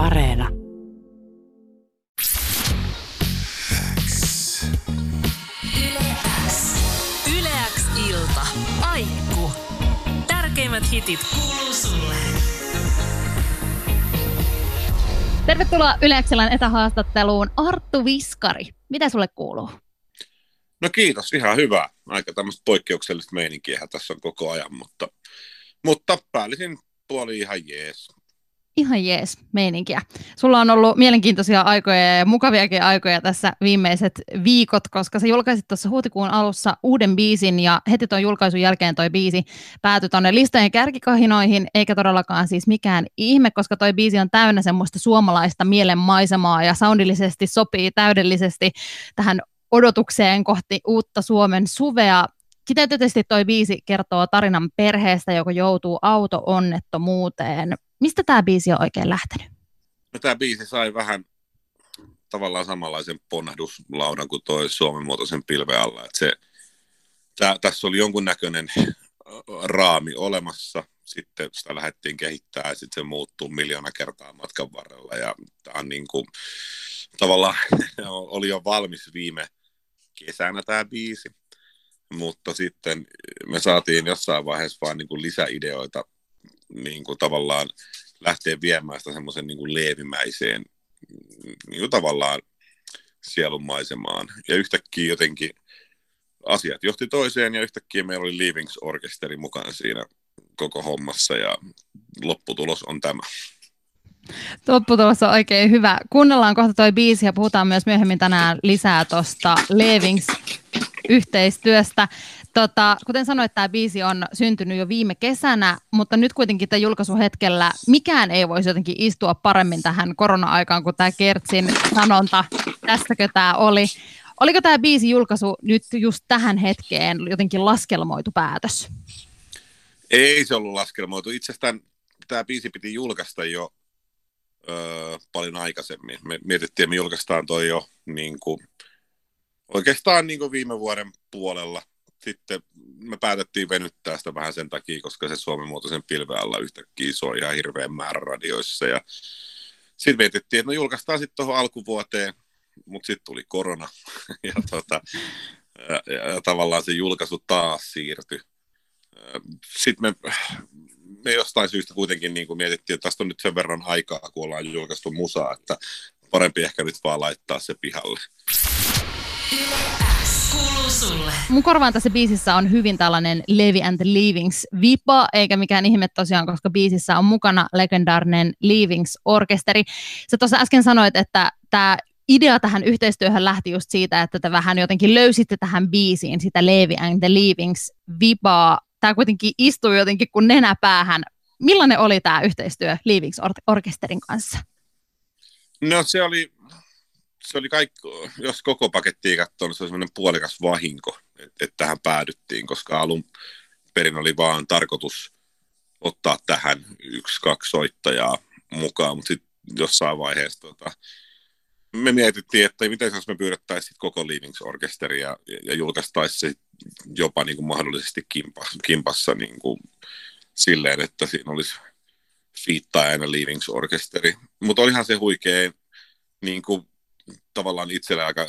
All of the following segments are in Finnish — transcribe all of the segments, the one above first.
Areena. Yleäks ilta. Aikku. Tärkeimmät hitit kuuluu sulle. Tervetuloa Yleksellän etähaastatteluun Arttu Viskari. Mitä sulle kuuluu? No kiitos, ihan hyvä. Aika tämmöistä poikkeuksellista meininkiä tässä on koko ajan, mutta, mutta päällisin puoli ihan jees. Ihan jees meininkiä. Sulla on ollut mielenkiintoisia aikoja ja mukaviakin aikoja tässä viimeiset viikot, koska sä julkaisit tuossa huhtikuun alussa uuden biisin ja heti tuon julkaisun jälkeen toi biisi päätyi tuonne listojen kärkikahinoihin, eikä todellakaan siis mikään ihme, koska toi biisi on täynnä semmoista suomalaista mielenmaisemaa ja soundillisesti sopii täydellisesti tähän odotukseen kohti uutta Suomen suvea. Kiteytetysti toi biisi kertoo tarinan perheestä, joka joutuu auto-onnettomuuteen. Mistä tämä biisi on oikein lähtenyt? No, tämä biisi sai vähän tavallaan samanlaisen ponnahduslaudan kuin toi Suomen muotoisen pilven alla. Et se, tää, tässä oli jonkunnäköinen raami olemassa, sitten sitä lähdettiin kehittää ja sitten se muuttuu miljoona kertaa matkan varrella ja tämä on niin kuin, tavallaan oli jo valmis viime kesänä tämä biisi, mutta sitten me saatiin jossain vaiheessa vaan niin kuin lisäideoita niin kuin tavallaan lähteä viemään sitä semmoisen niin kuin leevimäiseen niin kuin tavallaan sielunmaisemaan. Ja yhtäkkiä jotenkin asiat johti toiseen ja yhtäkkiä meillä oli Leavings Orkesteri mukana siinä koko hommassa ja lopputulos on tämä. Lopputulos on oikein hyvä. Kuunnellaan kohta toi biisi ja puhutaan myös myöhemmin tänään lisää tuosta Leavings yhteistyöstä. Tota, kuten sanoit, tämä biisi on syntynyt jo viime kesänä, mutta nyt kuitenkin tämän julkaisuhetkellä mikään ei voisi jotenkin istua paremmin tähän korona-aikaan kuin tämä Kertsin sanonta, tästäkö tämä oli. Oliko tämä biisi julkaisu nyt just tähän hetkeen jotenkin laskelmoitu päätös? Ei se ollut laskelmoitu. Itsestään tämä biisi piti julkaista jo öö, paljon aikaisemmin. Me mietittiin, että me julkaistaan toi jo niin kuin, oikeastaan niin kuin viime vuoden puolella. Sitten me päätettiin venyttää sitä vähän sen takia, koska se Suomen muotoisen pilven alla yhtäkkiä soi ihan hirveän määrä radioissa. Ja sitten mietittiin, että no julkaistaan sitten tuohon alkuvuoteen, mutta sitten tuli korona. ja, tota, ja, ja, tavallaan se julkaisu taas siirtyi. Sitten me, me jostain syystä kuitenkin niin kuin mietittiin, että tästä on nyt sen verran aikaa, kun ollaan julkaistu musaa, että parempi ehkä nyt vaan laittaa se pihalle. Mun korvaan tässä biisissä on hyvin tällainen Levi and the Leavings vipa, eikä mikään ihme tosiaan, koska biisissä on mukana legendaarinen Leavings-orkesteri. Sä tuossa äsken sanoit, että tämä idea tähän yhteistyöhön lähti just siitä, että te vähän jotenkin löysitte tähän biisiin sitä Levi and the Leavings vipaa. Tämä kuitenkin istuu jotenkin kuin nenä päähän. Millainen oli tämä yhteistyö Leavings-orkesterin kanssa? No se oli se oli kaikki, jos koko pakettia katsoo, niin se oli semmoinen puolikas vahinko, että et tähän päädyttiin, koska alun perin oli vaan tarkoitus ottaa tähän yksi, kaksi soittajaa mukaan, mutta sitten jossain vaiheessa tota, me mietittiin, että miten jos me pyydettäisiin koko Leavings Orkesteri ja, ja julkaistaisiin se jopa niin kuin mahdollisesti kimpa, kimpassa niin kuin silleen, että siinä olisi fiittaajana Leavings Orkesteri. Mutta olihan se huikea niin kuin tavallaan itselle aika,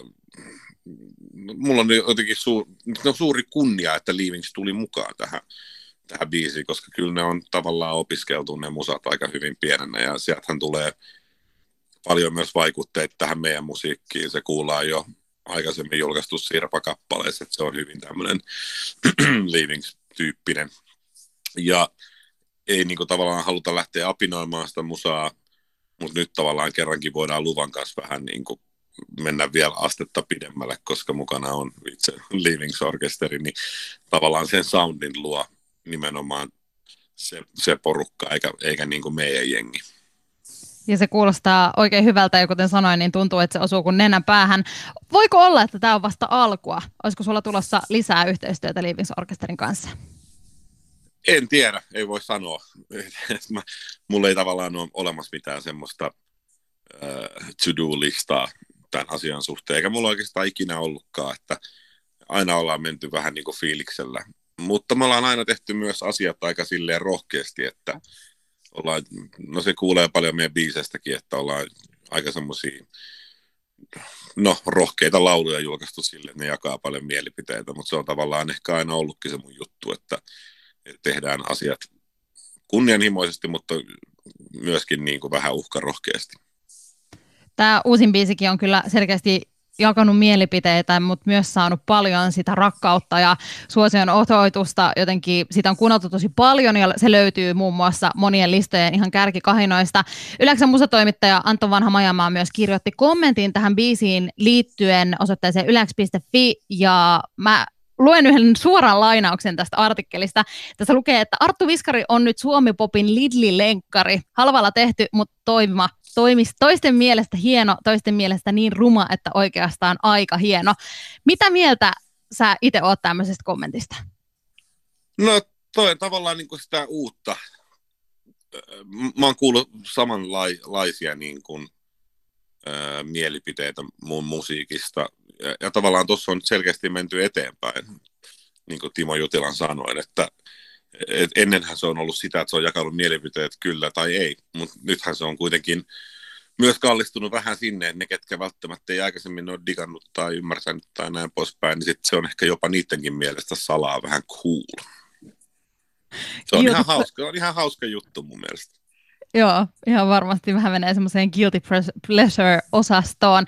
mulla on jotenkin suur, no suuri kunnia, että Leavings tuli mukaan tähän, tähän biisiin, koska kyllä ne on tavallaan opiskeltu ne musat aika hyvin pienenä ja sieltähän tulee paljon myös vaikutteita tähän meidän musiikkiin. Se kuullaan jo aikaisemmin julkaistu Sirpa-kappaleessa, että se on hyvin tämmöinen Leavings-tyyppinen. Ja ei niin kuin, tavallaan haluta lähteä apinoimaan sitä musaa, mutta nyt tavallaan kerrankin voidaan luvan kanssa vähän niin kuin mennä vielä astetta pidemmälle, koska mukana on itse Leavings Orkesteri, niin tavallaan sen soundin luo nimenomaan se, se porukka, eikä, eikä niin kuin meidän jengi. Ja se kuulostaa oikein hyvältä, ja kuten sanoin, niin tuntuu, että se osuu kuin nenän päähän. Voiko olla, että tämä on vasta alkua? Olisiko sulla tulossa lisää yhteistyötä Leavings Orkesterin kanssa? En tiedä, ei voi sanoa. Mulla ei tavallaan ole olemassa mitään semmoista to-do-listaa tämän asian suhteen, eikä mulla oikeastaan ikinä ollutkaan, että aina ollaan menty vähän niin kuin fiiliksellä. Mutta me ollaan aina tehty myös asiat aika silleen rohkeasti, että ollaan, no se kuulee paljon meidän biiseistäkin, että ollaan aika semmoisia no, rohkeita lauluja julkaistu sille, ne jakaa paljon mielipiteitä, mutta se on tavallaan ehkä aina ollutkin se mun juttu, että, että tehdään asiat kunnianhimoisesti, mutta myöskin niin kuin vähän uhkarohkeasti. Tämä uusin biisikin on kyllä selkeästi jakanut mielipiteitä, mutta myös saanut paljon sitä rakkautta ja suosion osoitusta. Jotenkin sitä on kuunneltu tosi paljon ja se löytyy muun muassa monien listojen ihan kärkikahinoista. Yleensä musatoimittaja Anton Vanha Majamaa myös kirjoitti kommentin tähän biisiin liittyen osoitteeseen ylex.fi ja mä luen yhden suoran lainauksen tästä artikkelista. Tässä lukee, että Arttu Viskari on nyt Suomi-popin Lidli-lenkkari. Halvalla tehty, mutta toimiva toimis toisten mielestä hieno, toisten mielestä niin ruma, että oikeastaan aika hieno. Mitä mieltä sä itse oot tämmöisestä kommentista? No toi tavallaan niin kuin sitä uutta. Mä oon kuullut samanlaisia niin kuin, ää, mielipiteitä mun musiikista. Ja, ja tavallaan tuossa on selkeästi menty eteenpäin, niin kuin Timo Jutilan sanoi, että et ennenhän se on ollut sitä, että se on jakanut mielipiteet kyllä tai ei, mutta nythän se on kuitenkin myös kallistunut vähän sinne, että ne, ketkä välttämättä ei aikaisemmin ole digannut tai ymmärtänyt tai näin poispäin, niin sit se on ehkä jopa niidenkin mielestä salaa vähän cool. Se on, ihan hauska, on ihan hauska juttu mun mielestä. Joo, ihan varmasti vähän menee semmoiseen guilty pleasure-osastoon.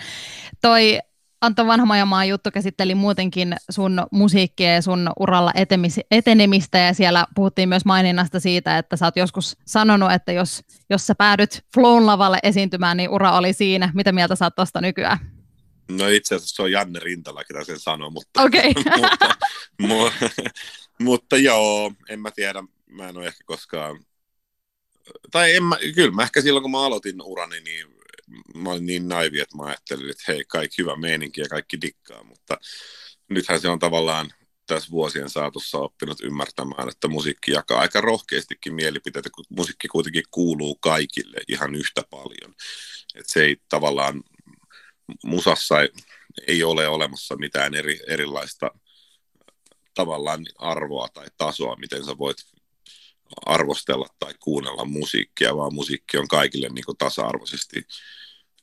Toi Anton Vanhamajamaan juttu käsitteli muutenkin sun musiikkia ja sun uralla etenemistä ja siellä puhuttiin myös maininnasta siitä, että sä oot joskus sanonut, että jos, jos sä päädyt Flown lavalle esiintymään, niin ura oli siinä. Mitä mieltä sä oot tosta nykyään? No itse asiassa se on Janne Rintala, ketä sen sanoi, mutta, okay. mutta, mutta, mutta joo, en mä tiedä, mä en ole ehkä koskaan, tai en mä, kyllä mä ehkä silloin kun mä aloitin urani, niin mä olin niin naivi, että mä ajattelin, että hei, kaikki hyvä meininki ja kaikki dikkaa, mutta nythän se on tavallaan tässä vuosien saatossa oppinut ymmärtämään, että musiikki jakaa aika rohkeastikin mielipiteitä, kun musiikki kuitenkin kuuluu kaikille ihan yhtä paljon. Että se ei tavallaan, musassa ei, ei ole olemassa mitään eri, erilaista tavallaan arvoa tai tasoa, miten sä voit arvostella tai kuunnella musiikkia, vaan musiikki on kaikille niin kuin tasa-arvoisesti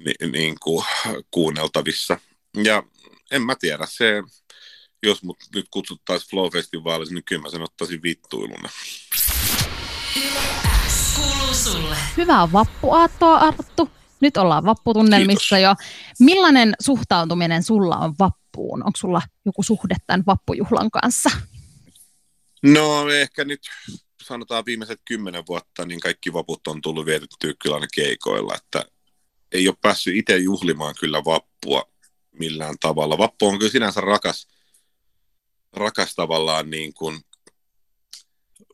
ni, niin kuin kuunneltavissa. Ja en mä tiedä, se, jos mut nyt kutsuttaisiin Flow-festivaalissa, niin kyllä mä sen ottaisin vittuiluna. Hyvää vappuaattoa, Arttu. Nyt ollaan vapputunnelmissa Kiitos. jo. Millainen suhtautuminen sulla on vappuun? Onko sulla joku suhde tämän vappujuhlan kanssa? No ehkä nyt sanotaan viimeiset kymmenen vuotta, niin kaikki vaput on tullut vietettyä kyllä aina keikoilla, että ei ole päässyt itse juhlimaan kyllä vappua millään tavalla. Vappu on kyllä sinänsä rakas, rakas tavallaan niin kuin,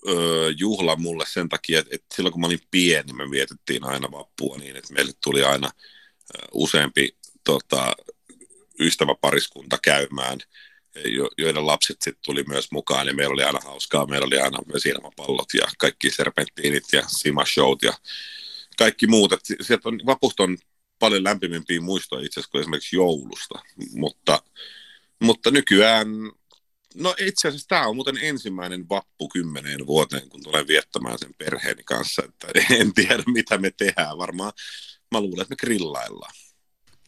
öö, juhla mulle sen takia, että, että silloin kun mä olin pieni, me vietettiin aina vappua niin, että meille tuli aina useampi tota, ystäväpariskunta käymään – jo, joiden lapset sitten tuli myös mukaan, ja meillä oli aina hauskaa, meillä oli aina myös ilmapallot ja kaikki serpenttiinit ja simashowt ja kaikki muut. Sieltä on, vapusta on paljon lämpimimpiä muistoja itse asiassa kuin esimerkiksi joulusta, mutta, mutta nykyään, no itse asiassa tämä on muuten ensimmäinen vappu kymmeneen vuoteen, kun tulen viettämään sen perheeni kanssa, että en tiedä mitä me tehdään, varmaan mä luulen, että me grillaillaan.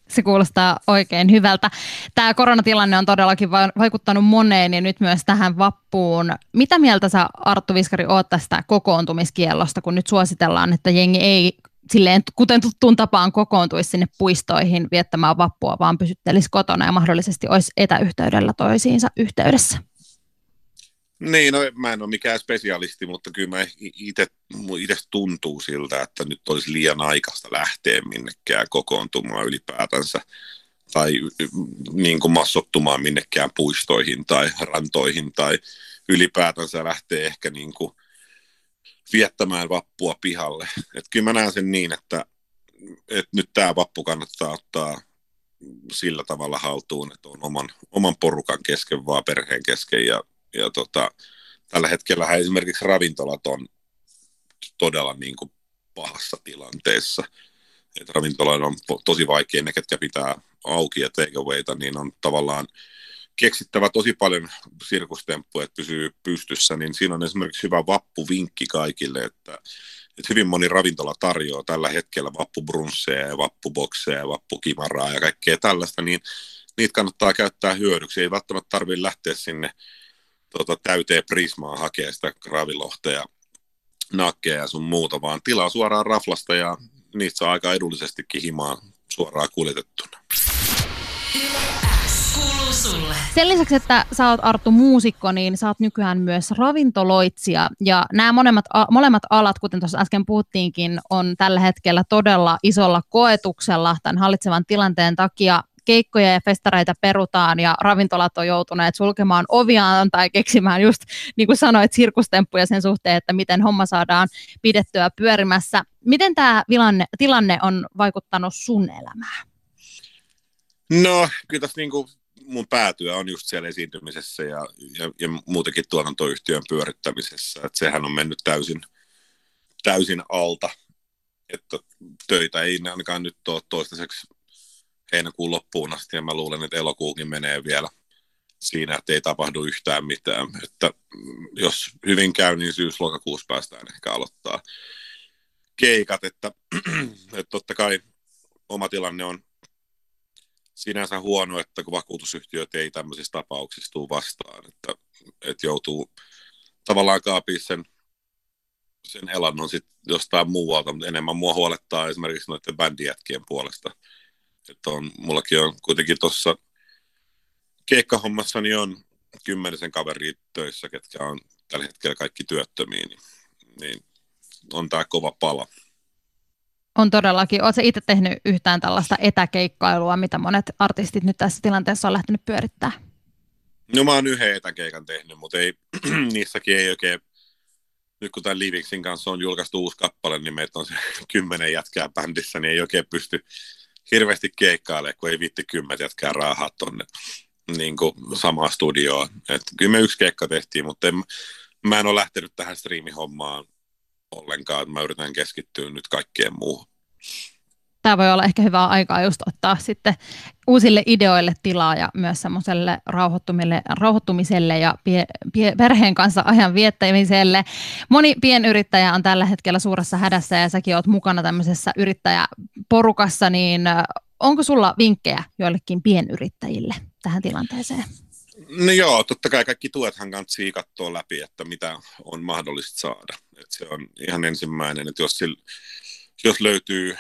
Se kuulostaa oikein hyvältä. Tämä koronatilanne on todellakin vaikuttanut moneen ja nyt myös tähän vappuun. Mitä mieltä sä Arttu Viskari oot tästä kokoontumiskiellosta, kun nyt suositellaan, että jengi ei silleen, kuten tuttuun tapaan kokoontuisi sinne puistoihin viettämään vappua, vaan pysyttelisi kotona ja mahdollisesti olisi etäyhteydellä toisiinsa yhteydessä? Niin, no mä en ole mikään spesialisti, mutta kyllä mä itse tuntuu siltä, että nyt olisi liian aikaista lähteä minnekään kokoontumaan ylipäätänsä tai niin kuin massottumaan minnekään puistoihin tai rantoihin tai ylipäätänsä lähtee ehkä niin kuin viettämään vappua pihalle. Et kyllä mä näen sen niin, että, että nyt tämä vappu kannattaa ottaa sillä tavalla haltuun, että on oman, oman porukan kesken, vaan perheen kesken ja ja tota, tällä hetkellä esimerkiksi ravintolat on todella niin kuin pahassa tilanteessa. Et ravintoloilla on tosi vaikea, ne ketkä pitää auki ja takeawayta, niin on tavallaan keksittävä tosi paljon sirkustemppuja, että pysyy pystyssä, niin siinä on esimerkiksi hyvä vappuvinkki kaikille, että, että hyvin moni ravintola tarjoaa tällä hetkellä vappubrunsseja ja vappubokseja ja vappukimaraa ja kaikkea tällaista, niin niitä kannattaa käyttää hyödyksi. Ei välttämättä tarvitse lähteä sinne tota, täyteen prismaa hakea sitä ravilohta ja nakkeja ja sun muuta, vaan tilaa suoraan raflasta ja niitä saa aika edullisesti kihimaan suoraan kuljetettuna. Sen lisäksi, että sä oot Arttu muusikko, niin sä oot nykyään myös ravintoloitsija. Ja nämä molemmat, molemmat alat, kuten tuossa äsken puhuttiinkin, on tällä hetkellä todella isolla koetuksella tämän hallitsevan tilanteen takia keikkoja ja festareita perutaan ja ravintolat on joutuneet sulkemaan oviaan tai keksimään just, niin kuin sanoit, sirkustemppuja sen suhteen, että miten homma saadaan pidettyä pyörimässä. Miten tämä tilanne, tilanne on vaikuttanut sun elämään? No, kyllä tässä niin kuin mun päätyö on just siellä esiintymisessä ja, ja, ja muutenkin tuotantoyhtiön pyörittämisessä. Että sehän on mennyt täysin, täysin alta, että töitä ei ainakaan nyt ole toistaiseksi heinäkuun loppuun asti ja mä luulen, että elokuukin menee vielä siinä, että ei tapahdu yhtään mitään. Että jos hyvin käy, niin syys-lokakuussa päästään ehkä aloittaa keikat, että, että totta kai oma tilanne on sinänsä huono, että kun vakuutusyhtiöt ei tämmöisissä tapauksissa tule vastaan, että, että joutuu tavallaan kaapia sen, sen elannon sitten jostain muualta, mutta enemmän mua huolettaa esimerkiksi noiden bändijätkien puolesta. Että on, mullakin on kuitenkin tuossa keikkahommassa niin on kymmenisen kaveria töissä, ketkä on tällä hetkellä kaikki työttömiä, niin, niin on tämä kova pala. On todellakin. Oletko itse tehnyt yhtään tällaista etäkeikkailua, mitä monet artistit nyt tässä tilanteessa on lähtenyt pyörittää? No mä oon yhden etäkeikan tehnyt, mutta ei, niissäkin ei oikein, nyt kun tämän Liviksin kanssa on julkaistu uusi kappale, niin meitä on se kymmenen jätkää bändissä, niin ei oikein pysty hirveästi keikkailemaan, kun ei viitti kymmentä jätkää rahaa tonne niin kuin samaa studioon. Et kyllä me yksi keikka tehtiin, mutta en, mä en ole lähtenyt tähän striimihommaan ollenkaan. Mä yritän keskittyä nyt kaikkeen muuhun. Tämä voi olla ehkä hyvää aikaa just ottaa sitten uusille ideoille tilaa ja myös semmoiselle rauhoittumiselle ja pie, pie, perheen kanssa ajan viettämiselle. Moni pienyrittäjä on tällä hetkellä suuressa hädässä ja säkin oot mukana tämmöisessä yrittäjäporukassa, niin onko sulla vinkkejä joillekin pienyrittäjille tähän tilanteeseen? No joo, totta kai kaikki tuethan kannattaa katsoa läpi, että mitä on mahdollista saada. Et se on ihan ensimmäinen, että jos, sillä, jos löytyy,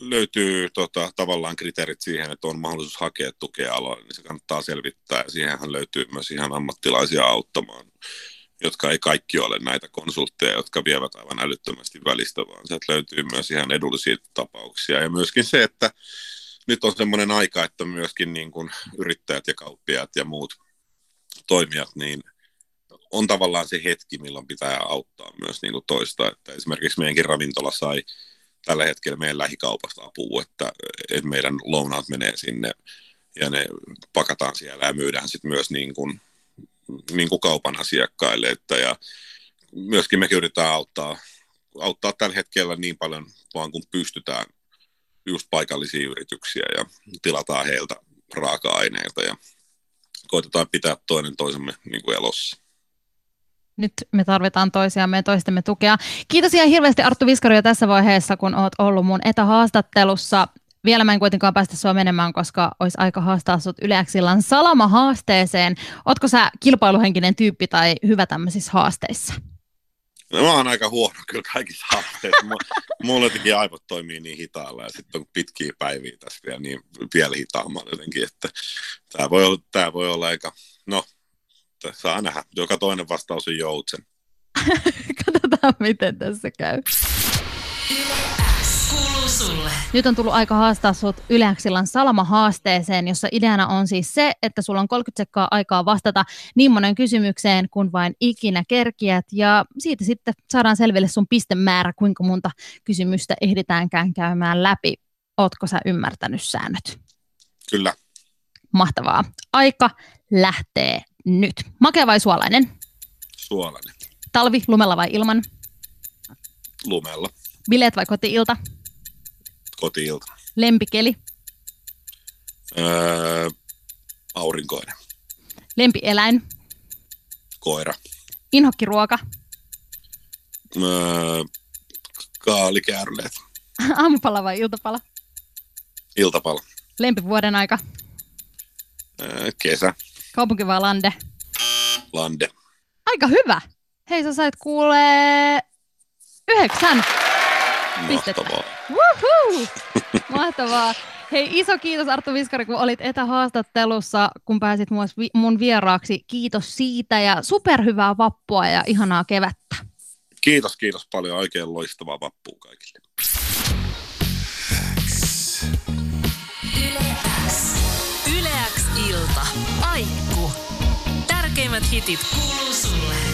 löytyy tota, tavallaan kriteerit siihen, että on mahdollisuus hakea tukea aloille, niin se kannattaa selvittää. Ja siihenhän löytyy myös ihan ammattilaisia auttamaan, jotka ei kaikki ole näitä konsultteja, jotka vievät aivan älyttömästi välistä, vaan sieltä löytyy myös ihan edullisia tapauksia. Ja myöskin se, että nyt on semmoinen aika, että myöskin niin kuin yrittäjät ja kauppiaat ja muut toimijat, niin on tavallaan se hetki, milloin pitää auttaa myös niin kuin toista. Että esimerkiksi meidänkin ravintola sai tällä hetkellä meidän lähikaupasta apua, että, että meidän lounaat menee sinne ja ne pakataan siellä ja myydään sitten myös niin kuin, niin kuin kaupan asiakkaille. Että, ja myöskin me yritetään auttaa, auttaa tällä hetkellä niin paljon vaan kuin pystytään just paikallisia yrityksiä ja tilataan heiltä raaka-aineita ja koitetaan pitää toinen toisemme niin kuin elossa. Nyt me tarvitaan toisiamme ja toistemme tukea. Kiitos ihan hirveästi Arttu Viskari tässä vaiheessa, kun olet ollut mun etähaastattelussa. Vielä mä en kuitenkaan päästä sua menemään, koska olisi aika haastaa sut Yleäksillan salama-haasteeseen. Ootko sä kilpailuhenkinen tyyppi tai hyvä tämmöisissä haasteissa? No, mä oon aika huono kyllä kaikissa haasteissa. Mulla jotenkin aivot toimii niin hitaalla ja sitten on pitkiä päiviä tässä vielä niin vielä hitaammalla jotenkin, että tämä voi olla, tää voi olla aika, no saa nähdä. Joka toinen vastaus on joutsen. Katsotaan, miten tässä käy. Sulle. Nyt on tullut aika haastaa sinut Yleäksillan Salama-haasteeseen, jossa ideana on siis se, että sulla on 30 sekkaa aikaa vastata niin monen kysymykseen kuin vain ikinä kerkiät. Ja siitä sitten saadaan selville sun pistemäärä, kuinka monta kysymystä ehditäänkään käymään läpi. Ootko sä ymmärtänyt säännöt? Kyllä. Mahtavaa. Aika lähtee nyt. Makea vai suolainen? Suolainen. Talvi, lumella vai ilman? Lumella. Bileet vai kotiilta? Kotiilta. Lempikeli? Öö, aurinkoinen. Lempieläin, Koira. inhokkiruoka, Öö, kaalikäärleet. aamupala vai iltapala, Iltapala. lempivuoden aika, Öö, kesä. Kaupunki vai lande. Lande. Aika hyvä. Hei, sä sait kuulee yhdeksän. Pistettä. Mahtavaa. Woohoo! Mahtavaa. Hei, iso kiitos Arttu Viskari, kun olit etähaastattelussa, kun pääsit mun vieraaksi. Kiitos siitä ja superhyvää vappua ja ihanaa kevättä. Kiitos, kiitos paljon. Oikein loistavaa vappua kaikille. Hitit kuuluu sulle.